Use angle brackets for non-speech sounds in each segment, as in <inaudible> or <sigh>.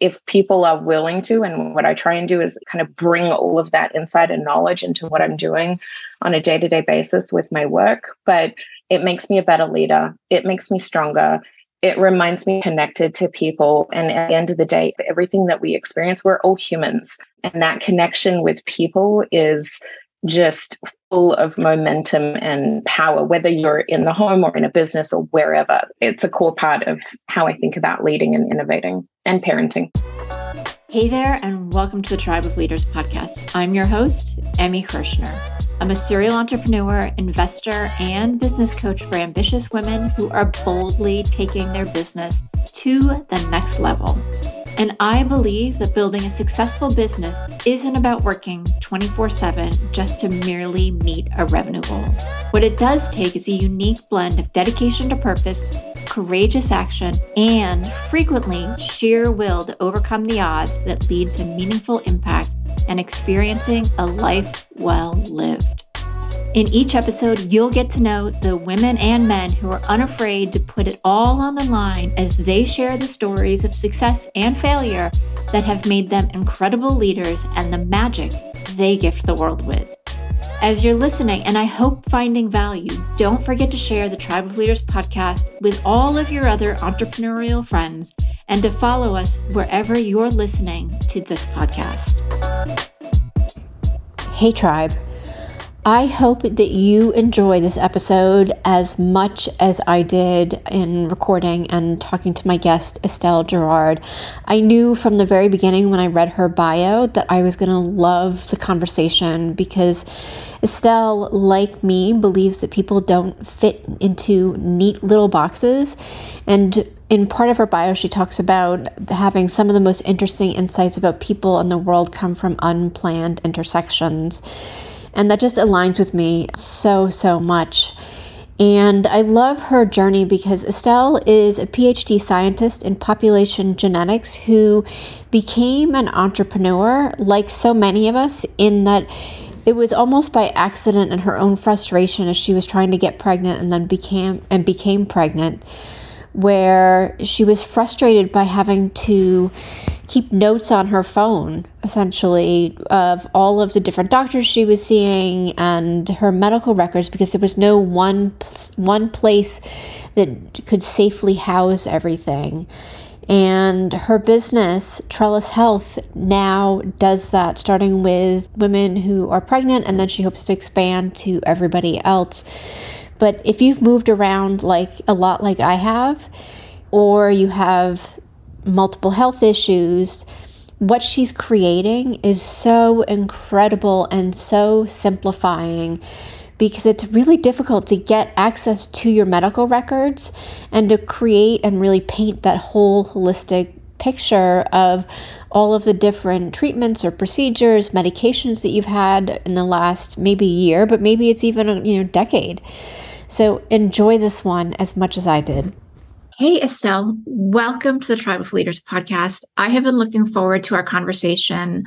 if people are willing to, and what I try and do is kind of bring all of that insight and knowledge into what I'm doing on a day to day basis with my work. But it makes me a better leader, it makes me stronger. It reminds me connected to people. And at the end of the day, everything that we experience, we're all humans. And that connection with people is just full of momentum and power, whether you're in the home or in a business or wherever. It's a core part of how I think about leading and innovating and parenting. Hey there, and welcome to the Tribe of Leaders podcast. I'm your host, Emmy Kirschner. I'm a serial entrepreneur, investor, and business coach for ambitious women who are boldly taking their business to the next level. And I believe that building a successful business isn't about working 24 7 just to merely meet a revenue goal. What it does take is a unique blend of dedication to purpose, courageous action, and frequently sheer will to overcome the odds that lead to meaningful impact and experiencing a life well lived. In each episode, you'll get to know the women and men who are unafraid to put it all on the line as they share the stories of success and failure that have made them incredible leaders and the magic they gift the world with. As you're listening, and I hope finding value, don't forget to share the Tribe of Leaders podcast with all of your other entrepreneurial friends and to follow us wherever you're listening to this podcast. Hey, Tribe. I hope that you enjoy this episode as much as I did in recording and talking to my guest, Estelle Giraud. I knew from the very beginning when I read her bio that I was going to love the conversation because Estelle, like me, believes that people don't fit into neat little boxes. And in part of her bio, she talks about having some of the most interesting insights about people in the world come from unplanned intersections. And that just aligns with me so, so much. And I love her journey because Estelle is a PhD scientist in population genetics who became an entrepreneur, like so many of us, in that it was almost by accident and her own frustration as she was trying to get pregnant and then became and became pregnant where she was frustrated by having to keep notes on her phone, essentially, of all of the different doctors she was seeing and her medical records because there was no one one place that could safely house everything. And her business, Trellis Health, now does that, starting with women who are pregnant, and then she hopes to expand to everybody else. But if you've moved around like a lot like I have, or you have multiple health issues, what she's creating is so incredible and so simplifying because it's really difficult to get access to your medical records and to create and really paint that whole holistic picture of all of the different treatments or procedures, medications that you've had in the last maybe year, but maybe it's even a you know decade. So enjoy this one as much as I did. Hey, Estelle, welcome to the Tribe of Leaders podcast. I have been looking forward to our conversation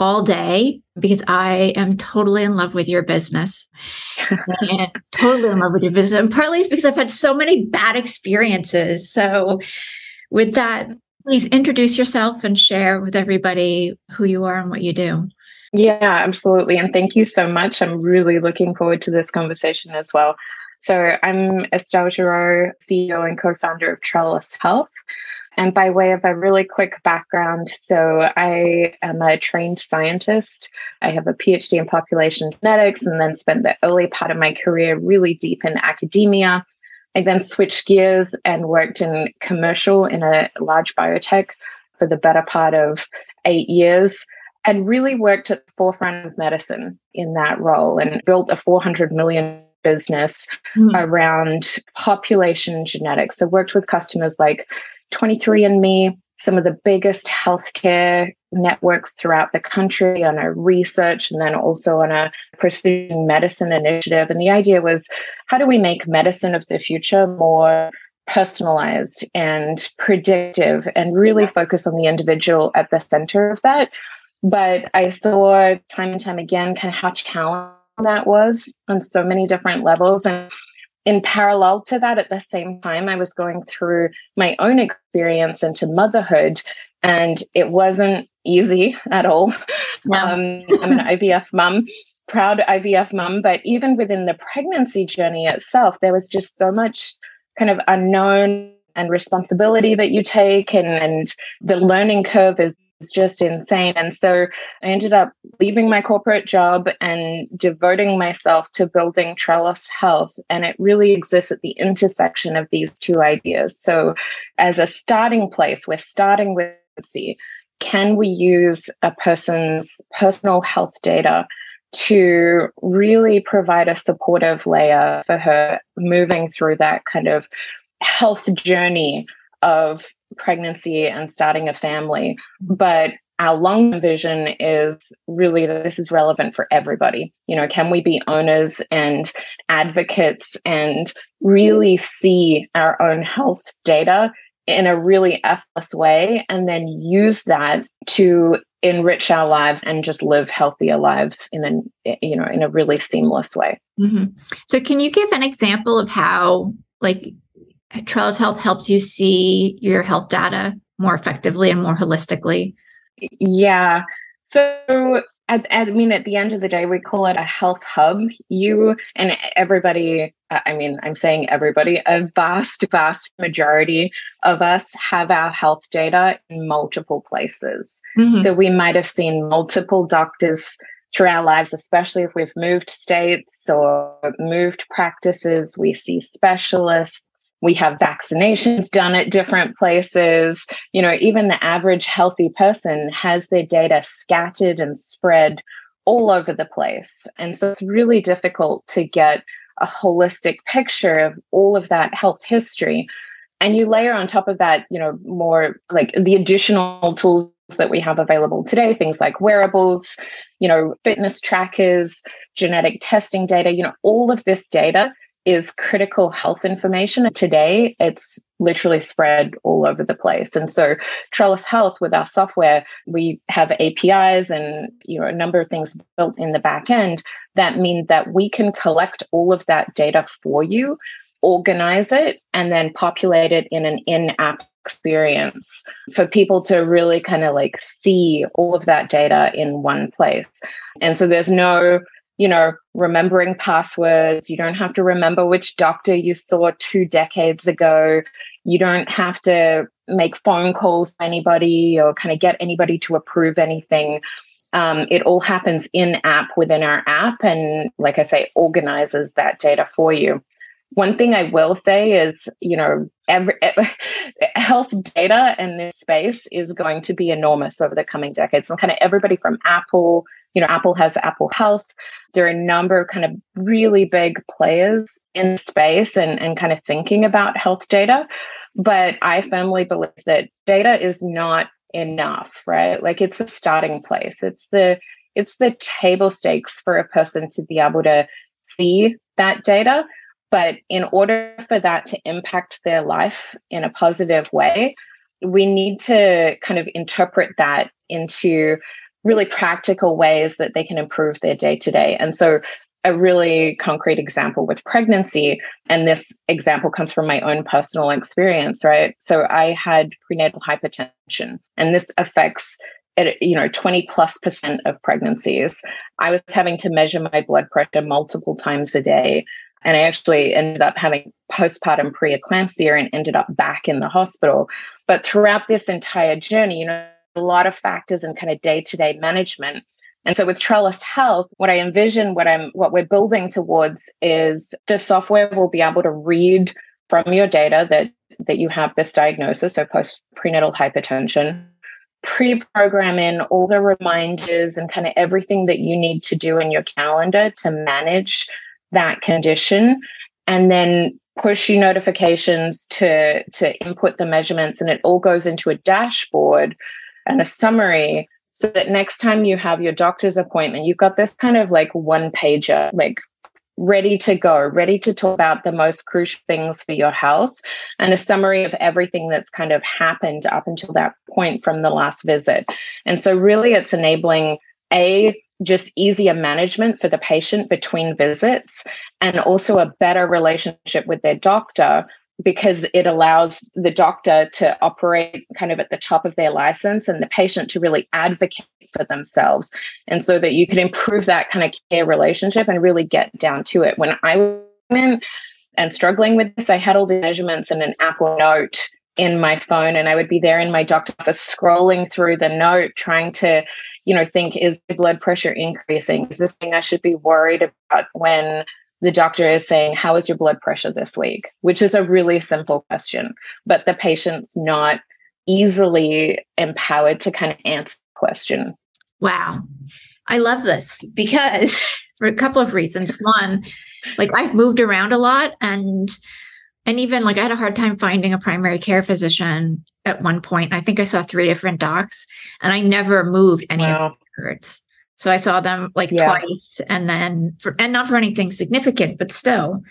all day because I am totally in love with your business <laughs> and totally in love with your business. And partly it's because I've had so many bad experiences. So, with that, please introduce yourself and share with everybody who you are and what you do. Yeah, absolutely. And thank you so much. I'm really looking forward to this conversation as well. So I'm Estelle Giraud, CEO and co-founder of Trellis Health. And by way of a really quick background, so I am a trained scientist. I have a PhD in population genetics and then spent the early part of my career really deep in academia. I then switched gears and worked in commercial in a large biotech for the better part of eight years and really worked at the forefront of medicine in that role and built a 400 million business mm. around population genetics. I worked with customers like 23andMe, some of the biggest healthcare networks throughout the country on a research and then also on a precision medicine initiative. And the idea was how do we make medicine of the future more personalized and predictive and really focus on the individual at the center of that? But I saw time and time again kind of how challenging that was on so many different levels. And in parallel to that, at the same time, I was going through my own experience into motherhood, and it wasn't easy at all. No. Um, I'm an IVF mum, proud IVF mum, but even within the pregnancy journey itself, there was just so much kind of unknown and responsibility that you take and, and the learning curve is just insane. And so I ended up leaving my corporate job and devoting myself to building Trellis Health. And it really exists at the intersection of these two ideas. So, as a starting place, we're starting with see, can we use a person's personal health data to really provide a supportive layer for her moving through that kind of health journey of pregnancy and starting a family. Mm-hmm. But our long vision is really that this is relevant for everybody. You know, can we be owners and advocates and really see our own health data in a really effortless way and then use that to enrich our lives and just live healthier lives in a you know in a really seamless way. Mm-hmm. so can you give an example of how like trellis health helps you see your health data more effectively and more holistically? Yeah. So at, at, I mean, at the end of the day, we call it a health hub. You and everybody, I mean, I'm saying everybody, a vast, vast majority of us have our health data in multiple places. Mm-hmm. So we might have seen multiple doctors through our lives, especially if we've moved states or moved practices. We see specialists we have vaccinations done at different places. You know, even the average healthy person has their data scattered and spread all over the place. And so it's really difficult to get a holistic picture of all of that health history. And you layer on top of that, you know, more like the additional tools that we have available today, things like wearables, you know, fitness trackers, genetic testing data, you know, all of this data is critical health information. Today, it's literally spread all over the place. And so Trellis Health with our software, we have APIs and you know a number of things built in the back end that mean that we can collect all of that data for you, organize it, and then populate it in an in-app experience for people to really kind of like see all of that data in one place. And so there's no you know, remembering passwords. You don't have to remember which doctor you saw two decades ago. You don't have to make phone calls to anybody or kind of get anybody to approve anything. Um, it all happens in app within our app, and like I say, organizes that data for you. One thing I will say is, you know, every <laughs> health data in this space is going to be enormous over the coming decades. And kind of everybody from Apple you know, Apple has Apple Health. There are a number of kind of really big players in space and, and kind of thinking about health data. But I firmly believe that data is not enough, right? Like it's a starting place. It's the it's the table stakes for a person to be able to see that data. But in order for that to impact their life in a positive way, we need to kind of interpret that into really practical ways that they can improve their day to day. And so, a really concrete example with pregnancy, and this example comes from my own personal experience, right? So, I had prenatal hypertension, and this affects you know 20 plus percent of pregnancies i was having to measure my blood pressure multiple times a day and i actually ended up having postpartum preeclampsia and ended up back in the hospital but throughout this entire journey you know a lot of factors in kind of day-to-day management. And so with Trellis Health, what I envision, what I'm what we're building towards is the software will be able to read from your data that that you have this diagnosis, so post prenatal hypertension, pre-program in all the reminders and kind of everything that you need to do in your calendar to manage that condition and then push you notifications to to input the measurements and it all goes into a dashboard and a summary so that next time you have your doctor's appointment, you've got this kind of like one pager, like ready to go, ready to talk about the most crucial things for your health and a summary of everything that's kind of happened up until that point from the last visit. And so, really, it's enabling a just easier management for the patient between visits and also a better relationship with their doctor because it allows the doctor to operate kind of at the top of their license and the patient to really advocate for themselves. And so that you can improve that kind of care relationship and really get down to it. When I was in and struggling with this, I had all the measurements in an Apple Note in my phone and I would be there in my doctor's office scrolling through the note trying to, you know, think is the blood pressure increasing? Is this thing I should be worried about when the doctor is saying, How is your blood pressure this week? Which is a really simple question, but the patient's not easily empowered to kind of answer the question. Wow. I love this because <laughs> for a couple of reasons. One, like I've moved around a lot and and even like I had a hard time finding a primary care physician at one point. I think I saw three different docs and I never moved any wow. of the records. So I saw them like yeah. twice and then for and not for anything significant, but still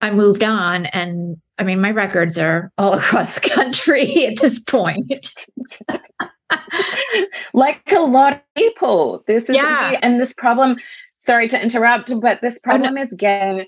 I moved on and I mean my records are all <laughs> across the country at this point. <laughs> like a lot of people. This is yeah. and this problem sorry to interrupt, but this oh, problem is getting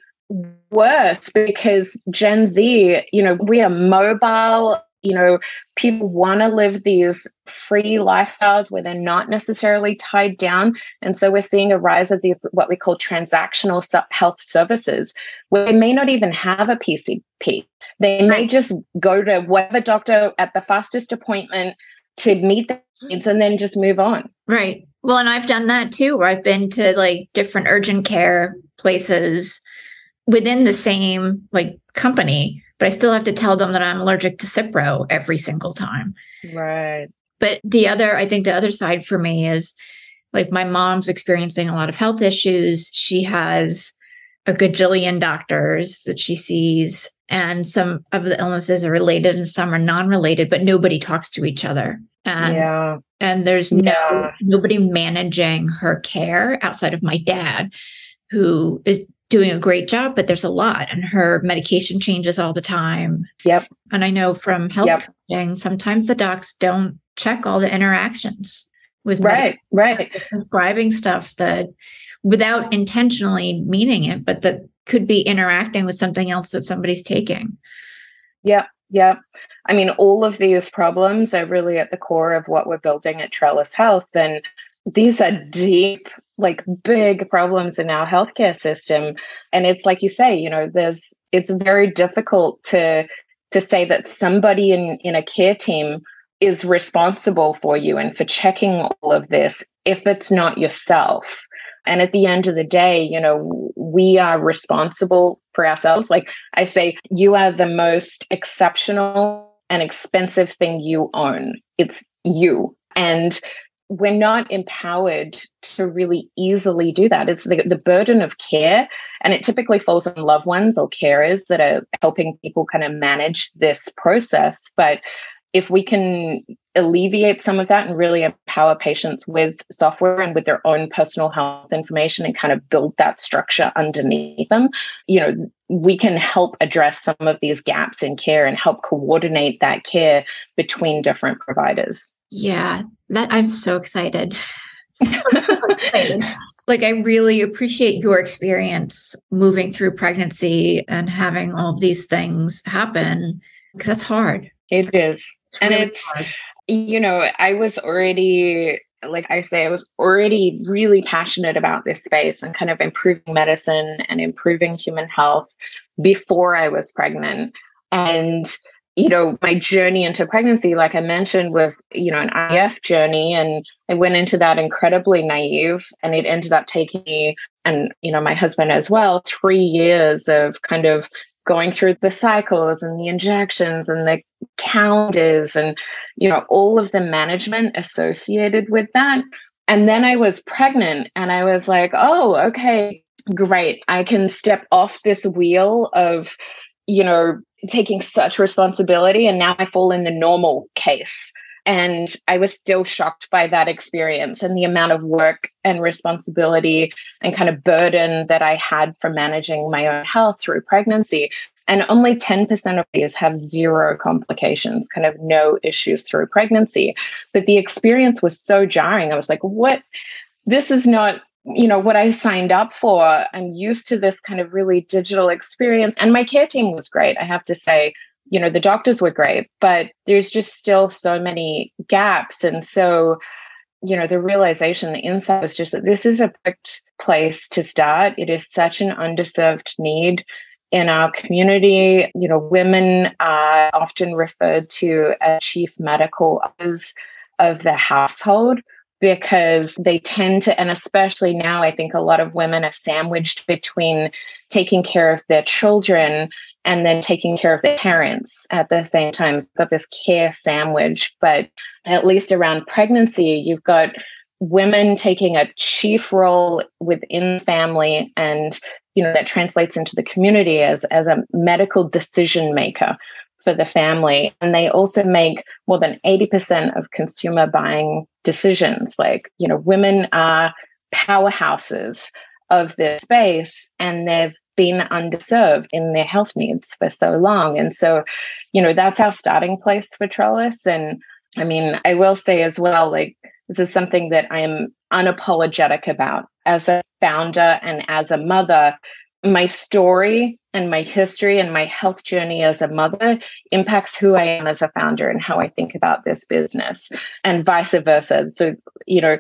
worse because Gen Z, you know, we are mobile. You know, people want to live these free lifestyles where they're not necessarily tied down. And so we're seeing a rise of these, what we call transactional health services, where they may not even have a PCP. They may just go to whatever doctor at the fastest appointment to meet the mm-hmm. needs and then just move on. Right. Well, and I've done that too, where I've been to like different urgent care places within the same like company, but I still have to tell them that I'm allergic to Cipro every single time. Right. But the other, I think the other side for me is like my mom's experiencing a lot of health issues. She has a gajillion doctors that she sees, and some of the illnesses are related and some are non-related, but nobody talks to each other. And yeah. and there's no yeah. nobody managing her care outside of my dad, who is doing a great job, but there's a lot, and her medication changes all the time. Yep. And I know from health yep. coaching, sometimes the docs don't check all the interactions with right, right, prescribing stuff that without intentionally meaning it, but that could be interacting with something else that somebody's taking. Yep. yeah. I mean, all of these problems are really at the core of what we're building at Trellis Health. And these are deep, like big problems in our healthcare system. And it's like you say, you know, there's it's very difficult to to say that somebody in, in a care team is responsible for you and for checking all of this if it's not yourself. And at the end of the day, you know, we are responsible for ourselves. Like I say, you are the most exceptional and expensive thing you own. It's you. And we're not empowered to really easily do that. It's the, the burden of care, and it typically falls on loved ones or carers that are helping people kind of manage this process. But if we can alleviate some of that and really empower patients with software and with their own personal health information and kind of build that structure underneath them, you know, we can help address some of these gaps in care and help coordinate that care between different providers. Yeah, that I'm so excited. <laughs> So excited. like I really appreciate your experience moving through pregnancy and having all these things happen because that's hard. It is. And really it's hard. you know, I was already like I say, I was already really passionate about this space and kind of improving medicine and improving human health before I was pregnant. And you know, my journey into pregnancy, like I mentioned, was, you know, an IF journey. And I went into that incredibly naive. And it ended up taking me and, you know, my husband as well, three years of kind of going through the cycles and the injections and the calendars and, you know, all of the management associated with that. And then I was pregnant and I was like, oh, okay, great. I can step off this wheel of, you know, taking such responsibility and now I fall in the normal case. And I was still shocked by that experience and the amount of work and responsibility and kind of burden that I had for managing my own health through pregnancy. And only 10% of these have zero complications, kind of no issues through pregnancy. But the experience was so jarring. I was like, what? this is not you know what i signed up for i'm used to this kind of really digital experience and my care team was great i have to say. You know the doctors were great but there's just still so many gaps and so you know the realization the insight was just that this is a perfect place to start. It is such an underserved need in our community. You know women are often referred to as chief medical of the household because they tend to, and especially now, I think a lot of women are sandwiched between taking care of their children and then taking care of their parents at the same time. It's got this care sandwich, but at least around pregnancy, you've got women taking a chief role within family and you know that translates into the community as as a medical decision maker for the family. And they also make more than 80% of consumer buying decisions. Like, you know, women are powerhouses of their space and they've been underserved in their health needs for so long. And so, you know, that's our starting place for Trellis. And I mean, I will say as well, like, this is something that I am unapologetic about as a founder and as a mother my story and my history and my health journey as a mother impacts who I am as a founder and how I think about this business, and vice versa. So, you know,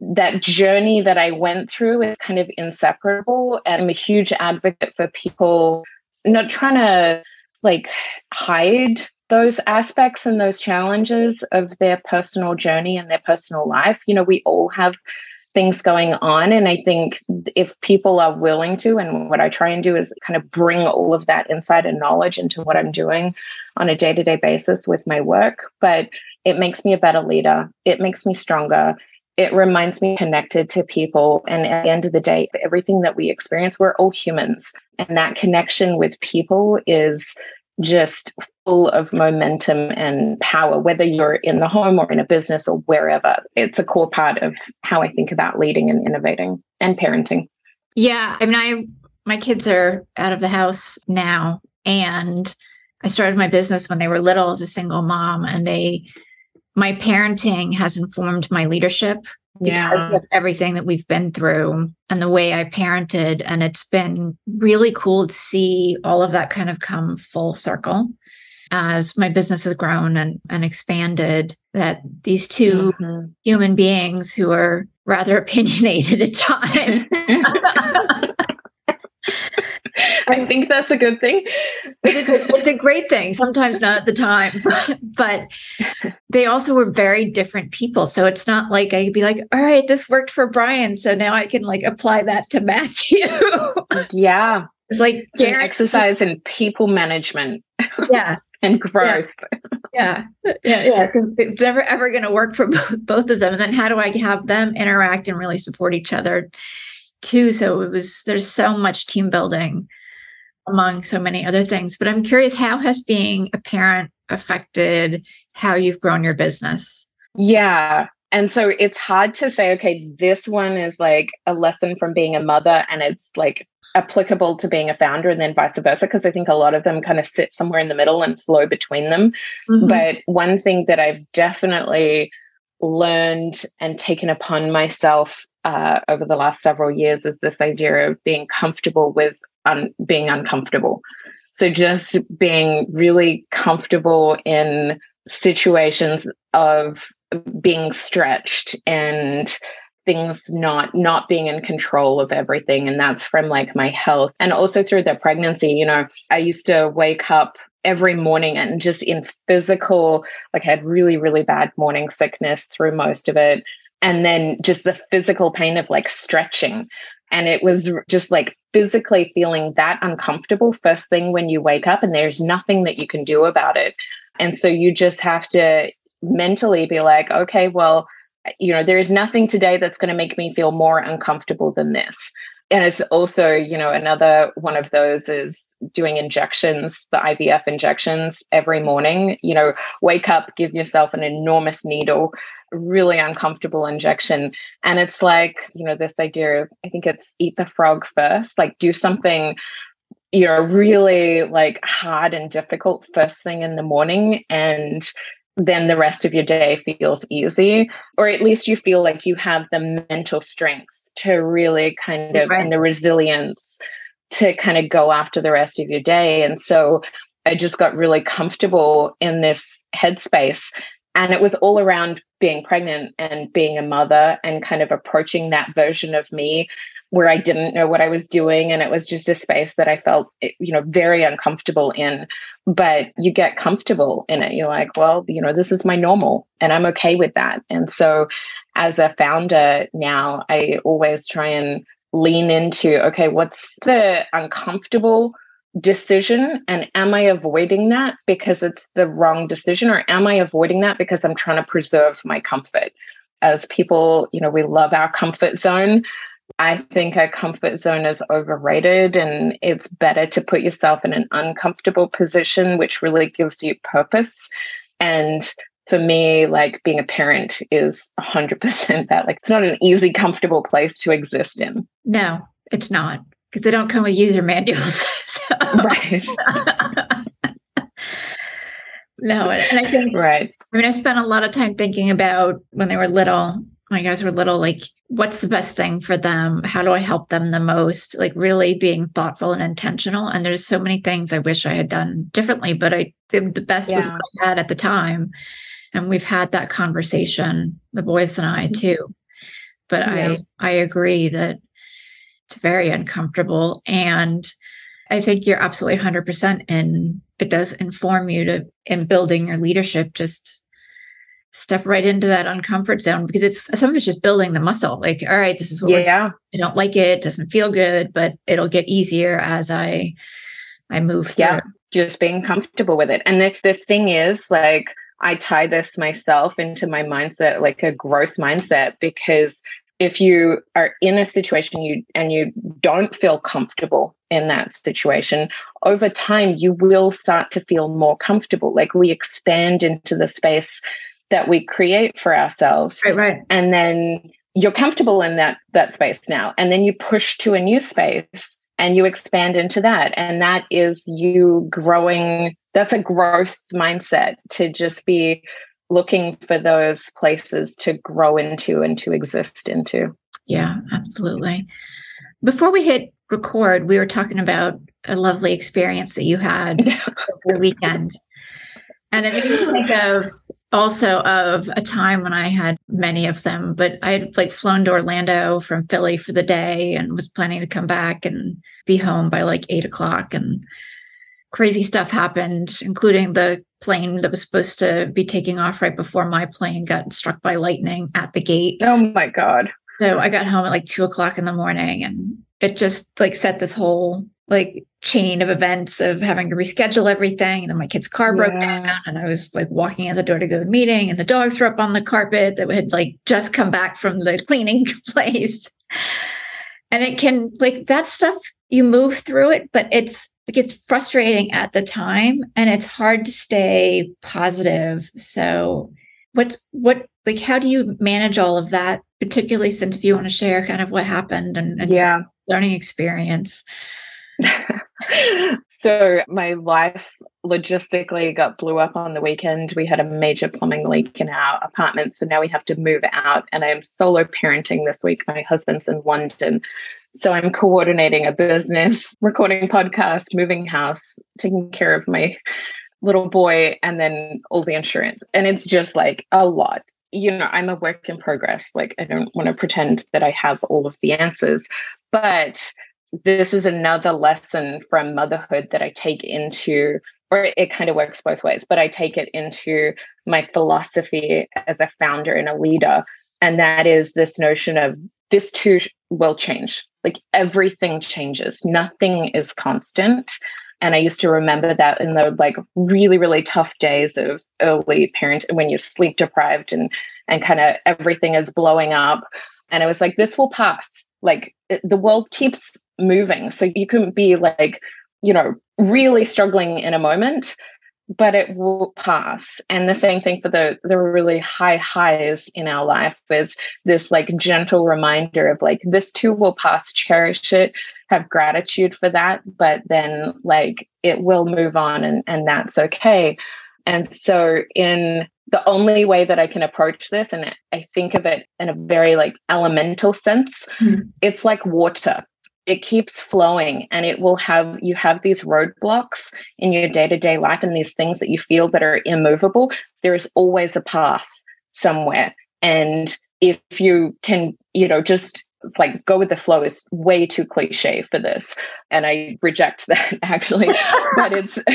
that journey that I went through is kind of inseparable. And I'm a huge advocate for people not trying to like hide those aspects and those challenges of their personal journey and their personal life. You know, we all have things going on. And I think if people are willing to, and what I try and do is kind of bring all of that insight and knowledge into what I'm doing on a day to day basis with my work. But it makes me a better leader, it makes me stronger. It reminds me connected to people. And at the end of the day, everything that we experience, we're all humans. And that connection with people is just full of momentum and power, whether you're in the home or in a business or wherever. It's a core part of how I think about leading and innovating and parenting. Yeah. I mean, I, my kids are out of the house now, and I started my business when they were little as a single mom, and they, my parenting has informed my leadership because yeah. of everything that we've been through and the way I parented. And it's been really cool to see all of that kind of come full circle as my business has grown and, and expanded. That these 2 mm-hmm. human beings who are rather <laughs> opinionated at <laughs> times <laughs> <laughs> I think that's a good thing. it's, a, it's a great thing. Sometimes not at the time, but they also were very different people. So it's not like I could be like, all right, this worked for Brian. So now I can like apply that to Matthew. <laughs> yeah. It's like it's an exercise in people management. Yeah. <laughs> and growth. Yeah. Yeah. Yeah. yeah. It's never ever going to work for both, both of them. And then how do I have them interact and really support each other? Too. So it was there's so much team building among so many other things. But I'm curious, how has being a parent affected how you've grown your business? Yeah. And so it's hard to say, okay, this one is like a lesson from being a mother and it's like applicable to being a founder and then vice versa. Cause I think a lot of them kind of sit somewhere in the middle and flow between them. Mm-hmm. But one thing that I've definitely learned and taken upon myself uh, over the last several years is this idea of being comfortable with un- being uncomfortable. So just being really comfortable in situations of being stretched and things not not being in control of everything. And that's from like my health. And also through the pregnancy you know i used to wake up every morning and just in physical like I had really really bad morning sickness through most of it and then just the physical pain of like stretching. And it was just like physically feeling that uncomfortable first thing when you wake up and there's nothing that you can do about it. And so you just have to mentally be like okay well you know there's nothing today that's going to make me feel more uncomfortable than this and it's also you know another one of those is doing injections the ivf injections every morning. You know wake up give yourself an enormous needle really uncomfortable injection. And it's like you know this idea of i think it's eat the frog first like do something you know really like hard and difficult first thing in the morning. And then the rest of your day feels easy, or at least you feel like you have the mental strength to really kind of, right. and the resilience to kind of go after the rest of your day. And so I just got really comfortable in this headspace. And it was all around being pregnant and being a mother and kind of approaching that version of me where I didn't know what I was doing. And it was just a space that I felt, eh, you know, very uncomfortable in. But you get comfortable in it. You're like, well, you know, this is my normal and I'm okay with that. And so as a founder now, I always try and lean into, okay, what's the uncomfortable decision and am i avoiding that because it's the wrong decision or am i avoiding that because i'm trying to preserve my comfort as people you know we love our comfort zone i think a comfort zone is overrated and it's better to put yourself in an uncomfortable position which really gives you purpose and for me like being a parent is 100% <laughs> that like it's not an easy comfortable place to exist in no it's not because they don't come with user manuals. <laughs> Right. <laughs> no, and I think right. I mean, I spent a lot of time thinking about when they were little. My guys were little, like, what's the best thing for them? How do I help them the most? Like, really being thoughtful and intentional. And there's so many things I wish I had done differently, but I did the best yeah. with what I had at the time. And we've had that conversation, the boys and I, mm-hmm. too. But yeah. I I agree that it's very uncomfortable. And I think you're absolutely 100% and it does inform you to in building your leadership just step right into that uncomfort zone because it's some of it's just building the muscle like all right this is what yeah. I don't like it, doesn't feel good but it'll get easier as i i move through. yeah just being comfortable with it. And the, the thing is like i tie this myself into my mindset like a growth mindset because if you are in a situation you and you don't feel comfortable in that situation over time you will start to feel more comfortable. Like we expand into the space that we create for ourselves right right and then you're comfortable in that that space now and then you push to a new space and you expand into that and that is you growing that's a growth mindset to just be looking for those places to grow into and to exist into. Yeah, absolutely. Before we hit record, we were talking about a lovely experience that you had <laughs> the weekend. And it made me think of also of a time when I had many of them, but I had like flown to Orlando from Philly for the day and was planning to come back and be home by like eight o'clock. And crazy stuff happened, including the plane that was supposed to be taking off right before my plane got struck by lightning at the gate. Oh my God. So I got home at like two o'clock in the morning and it just like set this whole like chain of events of having to reschedule everything. And then my kid's car broke yeah. down and I was like walking out the door to go to a meeting and the dogs were up on the carpet that had like just come back from the cleaning <laughs> place. And it can like that stuff, you move through it, but it's it gets frustrating at the time and it's hard to stay positive. So what what like how do you manage all of that, particularly since if you want to share kind of what happened and, and yeah learning experience? <laughs> so my life logistically got blew up on the weekend. We had a major plumbing leak in our apartment. So now we have to move out. And I am solo parenting this week. My husband's in London. So I'm coordinating a business, <laughs> recording podcast, moving house, taking care of my little boy, and then all the insurance. And it's just like a lot. You know, I'm a work in progress. Like, I don't want to pretend that I have all of the answers, but this is another lesson from motherhood that I take into, or it kind of works both ways, but I take it into my philosophy as a founder and a leader. And that is this notion of this too will change. Like everything changes, nothing is constant. And I used to remember that in the like really, really tough days of early parent when you're sleep deprived and and kind of everything is blowing up. And I was like, this will pass. Like it, the world keeps moving. So you can be like, you know, really struggling in a moment, but it will pass. And the same thing for the the really high highs in our life is this like gentle reminder of like this too will pass, cherish it, have gratitude for that, but then like it will move on and, and that's okay. And so in the only way that I can approach this, and I think of it in a very like elemental sense, mm-hmm. it's like water. It keeps flowing and it will have you have these roadblocks in your day-to-day life and these things that you feel that are immovable. There is always a path somewhere. And if you can, you know, just like go with the flow is way too cliche for this. And I reject <laughs> that actually. but it's <laughs>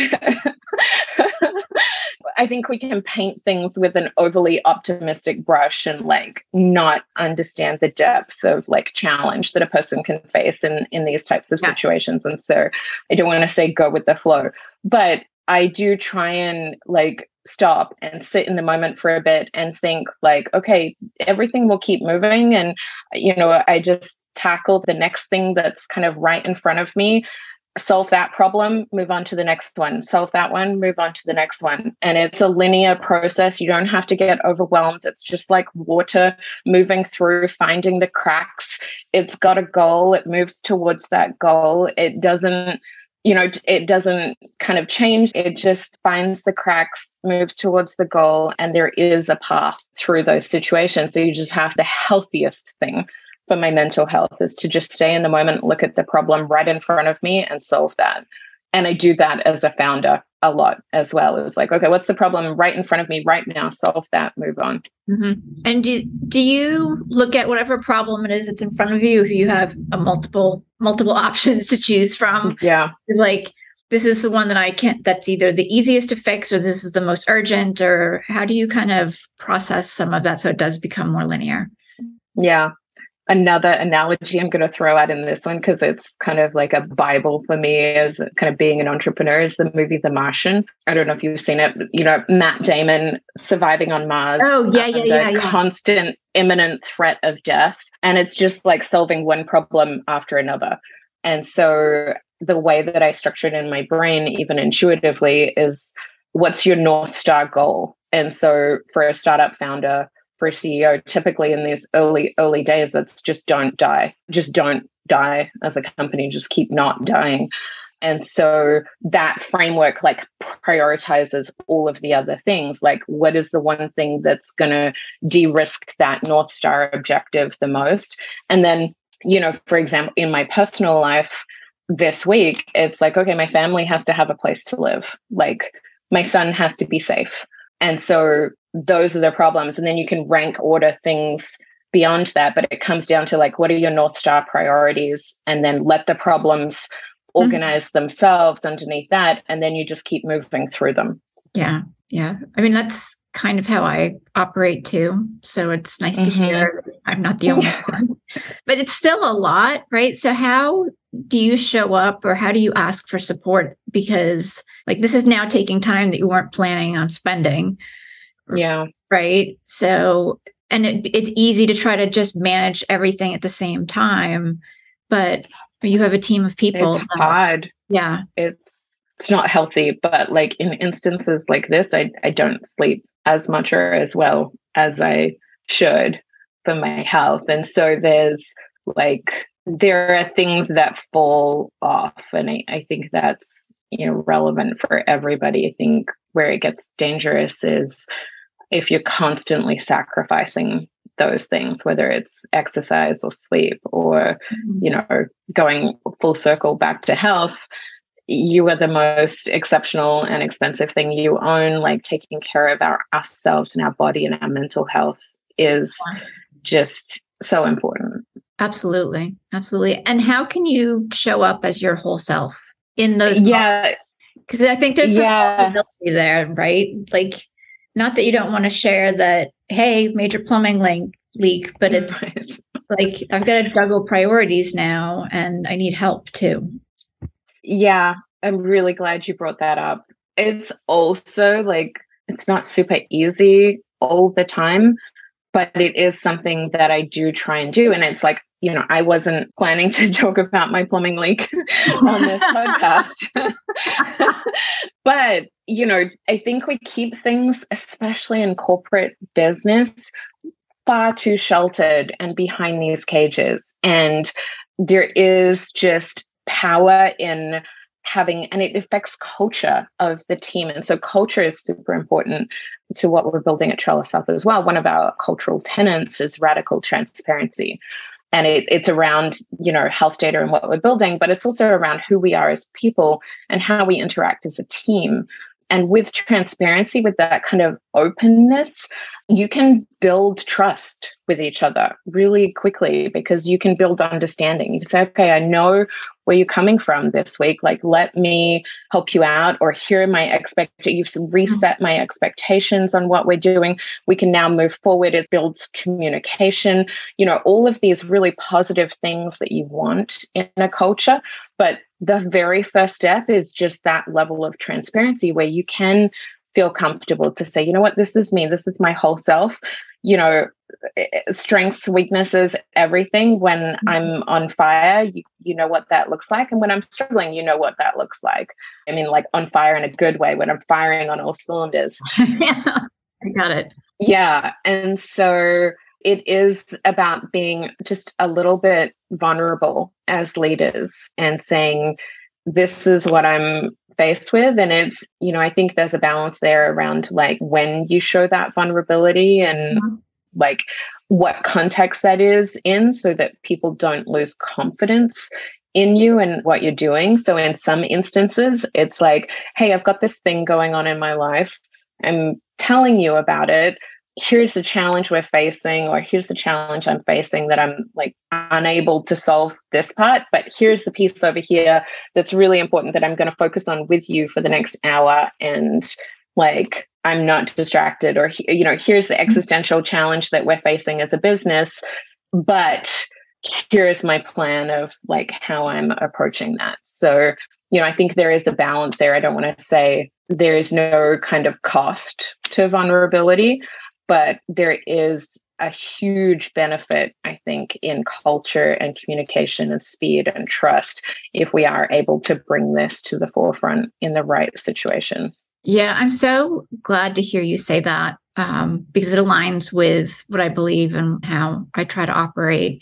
I think we can paint things with an overly optimistic brush and like not understand the depth of like challenge that a person can face in in these types of yeah. situations. And so I don't want to say go with the flow, but I do try and like stop and sit in the moment for a bit and think like okay everything will keep moving and you know i just tackle the next thing that's kind of right in front of me solve that problem move on to the next one solve that one move on to the next one. And it's a linear process. You don't have to get overwhelmed. It's just like water moving through finding the cracks. It's got a goal. It moves towards that goal. It doesn't you know, it doesn't kind of change. It just finds the cracks, moves towards the goal, and there is a path through those situations. So you just have the healthiest thing for my mental health is to just stay in the moment, look at the problem right in front of me, and solve that. And I do that as a founder a lot as well. It's like, okay, what's the problem right in front of me right now? Solve that, move on. Mm-hmm. And do do you look at whatever problem it is that's in front of you? If you have a multiple multiple <laughs> options to choose from, yeah, like this is the one that I can't. That's either the easiest to fix, or this is the most urgent, or how do you kind of process some of that so it does become more linear? Yeah, another analogy I'm going to throw out in this one because it's kind of like a bible for me as kind of being an entrepreneur is the movie The Martian. I don't know if you've seen it. You know, Matt Damon surviving on Mars. Oh yeah, yeah, yeah, yeah. Constant imminent threat of death, and it's just like solving one problem after another. And so the way that I structure it in my brain, even intuitively, is what's your north star goal? And so for a startup founder for a CEO, typically in these early, early days, it's just don't die. Just don't die as a company, just keep not dying. And so that framework like prioritizes all of the other things. Like, what is the one thing that's going to de risk that North Star objective the most? And then, you know, for example, in my personal life this week, it's like, okay, my family has to have a place to live. Like, my son has to be safe. And so those are the problems. And then you can rank order things beyond that, but it comes down to like, what are your North Star priorities? And then let the problems mm-hmm. organize mm-hmm. themselves underneath that. And then you just keep moving through them. Yeah. Yeah. I mean, that's kind of how I operate too. So it's nice mm-hmm. to hear I'm not the only <laughs> one, but it's still a lot, right? So, how do you show up or how do you ask for support? Because, like, this is now taking time that you weren't planning on spending. Yeah. Right. So, and it, it's easy to try to just manage everything at the same time, but you have a team of people. It's that, hard. Yeah. It's, it's not healthy, but like in instances like this, I, I don't sleep as much or as well as I should for my health. And so there's like, there are things that fall off. And I, I think that's, you know, relevant for everybody. I think where it gets dangerous is if you're constantly sacrificing those things whether it's exercise or sleep or mm-hmm. you know going full circle back to health you are the most exceptional and expensive thing you own. Like taking care of our ourselves and our body and our mental health is just so important. Absolutely. Absolutely. And how can you show up as your whole self in those yeah. because i think there's some yeah. there right? Like not that you don't want to share that, hey, major plumbing leak, leak, but it's <laughs> right. like I've got to juggle priorities now and I need help too. Yeah, I'm really glad you brought that up. It's also like it's not super easy all the time, but it is something that I do try and do. And it's like you know, I wasn't planning to <laughs> talk about my plumbing leak <laughs> on this podcast. <laughs> but, you know, I think we keep things, especially in corporate business, far too sheltered and behind these cages. And there is just power in having and it affects culture of the team. And so culture is super important to what we're building at trellis health as well. One of our cultural tenets is radical transparency. And it, it's around you know health data and what we're building but it's also around who we are as people and how we interact as a team. And with transparency, with that kind of openness, you can build trust with each other really quickly because you can build understanding. You can say, okay, I know where you're coming from this week. Like, let me help you out, or here are my expectations. You've reset my expectations on what we're doing. We can now move forward. It builds communication, you know, all of these really positive things that you want in a culture. But the very first step is just that level of transparency where you can feel comfortable to say, you know what, this is me, this is my whole self, you know, eh, eh, strengths, weaknesses, everything. When mm-hmm. I'm on fire, you, you know what that looks like. And when I'm struggling, you know what that looks like. I mean, like on fire in a good way, when I'm firing on all cylinders. <laughs> I got it. Yeah. And so it is about being just a little bit vulnerable as leaders and saying, this is what I'm faced with. And it's, you know, I think there's a balance there around like when you show that vulnerability and mm-hmm. like what context that is in so that people don't lose confidence in you and what you're doing. So in some instances, it's like, hey, I've got this thing going on in my life. I'm telling you about it here's the challenge we're facing or here's the challenge i'm facing that i'm like unable to solve this part but here's the piece over here that's really important that i'm going to focus on with you for the next hour and like i'm not distracted or you know here's the mm-hmm. existential challenge that we're facing as a business but here's my plan of like how i'm approaching that so you know i think there is a balance there i don't want to say there is no kind of cost to vulnerability but there is a huge benefit, I think, in culture and communication and speed and trust if we are able to bring this to the forefront in the right situations. Yeah, I'm so glad to hear you say that um, because it aligns with what I believe and how I try to operate.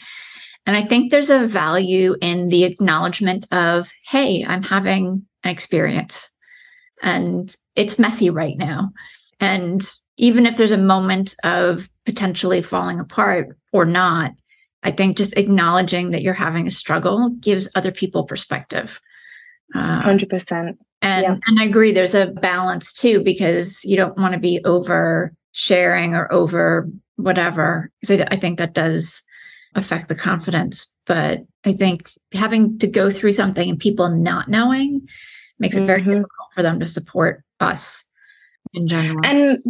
And I think there's a value in the acknowledgement of, hey, I'm having an experience and it's messy right now. And even if there's a moment of potentially falling apart or not, I think just acknowledging that you're having a struggle gives other people perspective. Hundred percent. And yeah. and I agree. There's a balance too because you don't want to be over sharing or over whatever. Because I, I think that does affect the confidence. But I think having to go through something and people not knowing makes it very mm-hmm. difficult for them to support us in general. And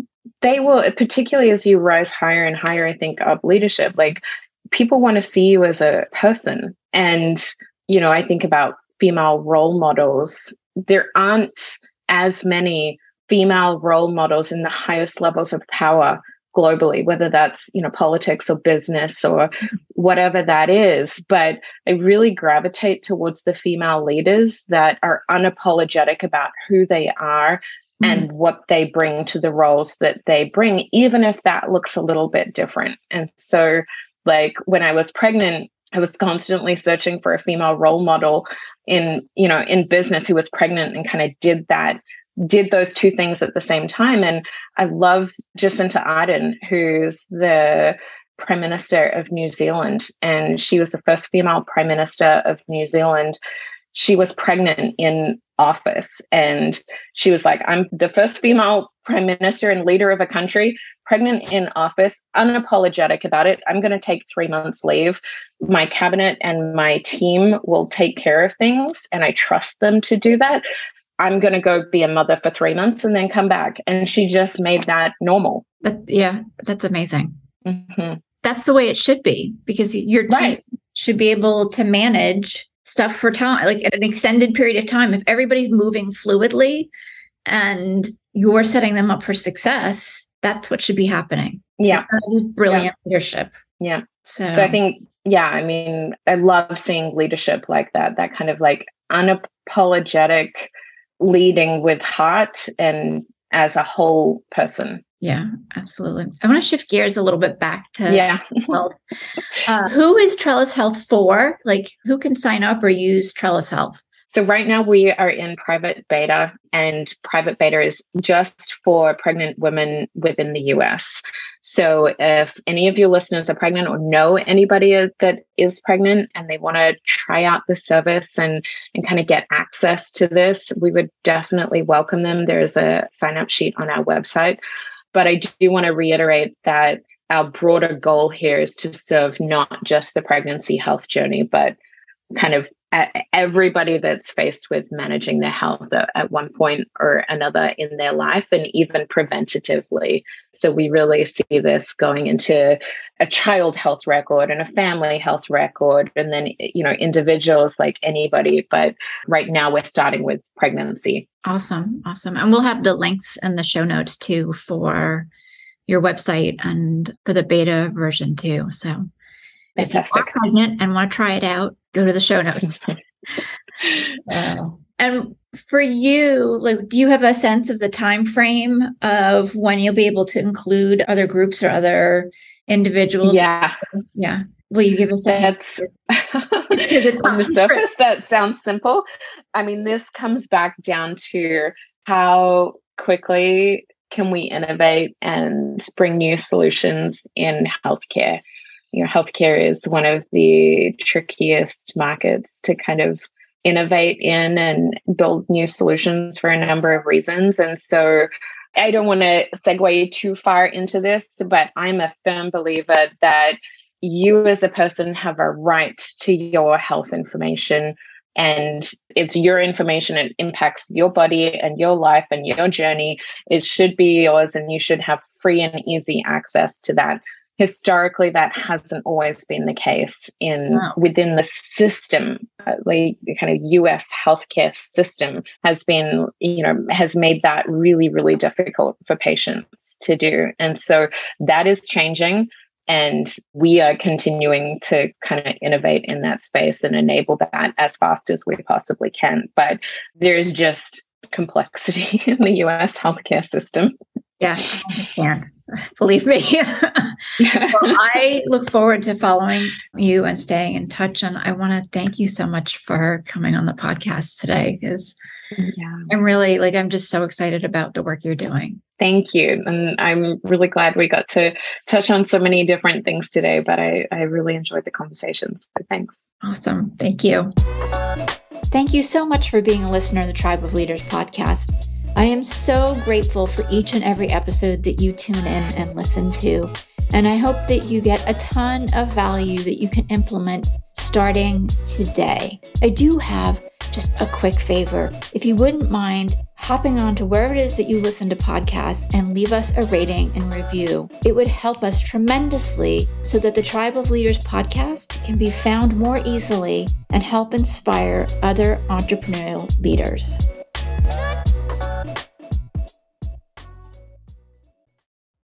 they will, particularly as you rise higher and higher, I think, of leadership, like people want to see you as a person. And, you know, I think about female role models. There aren't as many female role models in the highest levels of power globally whether that's you know politics or business or whatever that is but i really gravitate towards the female leaders that are unapologetic about who they are and mm. what they bring to the roles that they bring, even if that looks a little bit different. And so, like when I was pregnant, I was constantly searching for a female role model in, you know, in business who was pregnant and kind of did that, did those two things at the same time. And I love Jacinda Ardern, who's the Prime Minister of New Zealand. And she was the first female Prime Minister of New Zealand. She was pregnant in office. And she was like, I'm the first female prime minister and leader of a country, pregnant in office, unapologetic about it. I'm going to take three months leave. My cabinet and my team will take care of things, and I trust them to do that. I'm going to go be a mother for three months and then come back. And she just made that normal. But yeah, that's amazing. Mm-hmm. That's the way it should be because your team right. should be able to manage stuff for time, like an extended period of time. If everybody's moving fluidly and you're setting them up for success, that's what should be happening. Yeah. Brilliant yeah. leadership. Yeah. So. so I think, yeah, I mean, I love seeing leadership like that, that kind of like unapologetic leading with heart and as a whole person. Yeah, absolutely. I want to shift gears a little bit back to yeah. <laughs> health. Uh, who is Trellis Health for? Like, who can sign up or use Trellis Health? So, right now we are in private beta, and private beta is just for pregnant women within the US. So, if any of your listeners are pregnant or know anybody that is pregnant and they want to try out the service and, and kind of get access to this, we would definitely welcome them. There's a sign up sheet on our website. But I do want to reiterate that our broader goal here is to serve not just the pregnancy health journey, but kind of everybody that's faced with managing their health at one point or another in their life and even preventatively. So we really see this going into a child health record and a family health record and then you know individuals like anybody but right now we're starting with pregnancy. Awesome. Awesome. And we'll have the links in the show notes too for your website and for the beta version too. So Fantastic. if you're pregnant and want to try it out, go to the show notes. uh, <laughs> and for you, like, do you have a sense of the time frame of when you'll be able to include other groups or other individuals? Yeah, yeah. Will you give us a That's <laughs> <laughs> on the surface that sounds simple. I mean, this comes back down to how quickly can we innovate and bring new solutions in healthcare? You know, healthcare is one of the trickiest markets to kind of innovate in and build new solutions for a number of reasons. And so I don't want to segue too far into this, but I'm a firm believer that you as a person have a right to your health information and it's your information it impacts your body and your life and your journey it should be yours and you should have free and easy access to that historically that hasn't always been the case in wow. within the system uh, like the kind of US healthcare system has been you know has made that really really difficult for patients to do and so that is changing and we are continuing to kind of innovate in that space and enable that as fast as we possibly can. But there's just complexity <laughs> in the US healthcare system. Yeah, I understand. <laughs> Believe me. <laughs> <laughs> well, I look forward to following you and staying in touch. And I want to thank you so much for coming on the podcast today because yeah. I'm really like, I'm just so excited about the work you're doing. Thank you. And I'm really glad we got to touch on so many different things today, but I, I really enjoyed the conversations. So thanks. Awesome. Thank you. Thank you so much for being a listener of the Tribe of Leaders podcast. I am so grateful for each and every episode that you tune in and listen to. And I hope that you get a ton of value that you can implement starting today. I do have just a quick favor. If you wouldn't mind hopping on to wherever it is that you listen to podcasts and leave us a rating and review, it would help us tremendously so that the Tribe of Leaders podcast can be found more easily and help inspire other entrepreneurial leaders.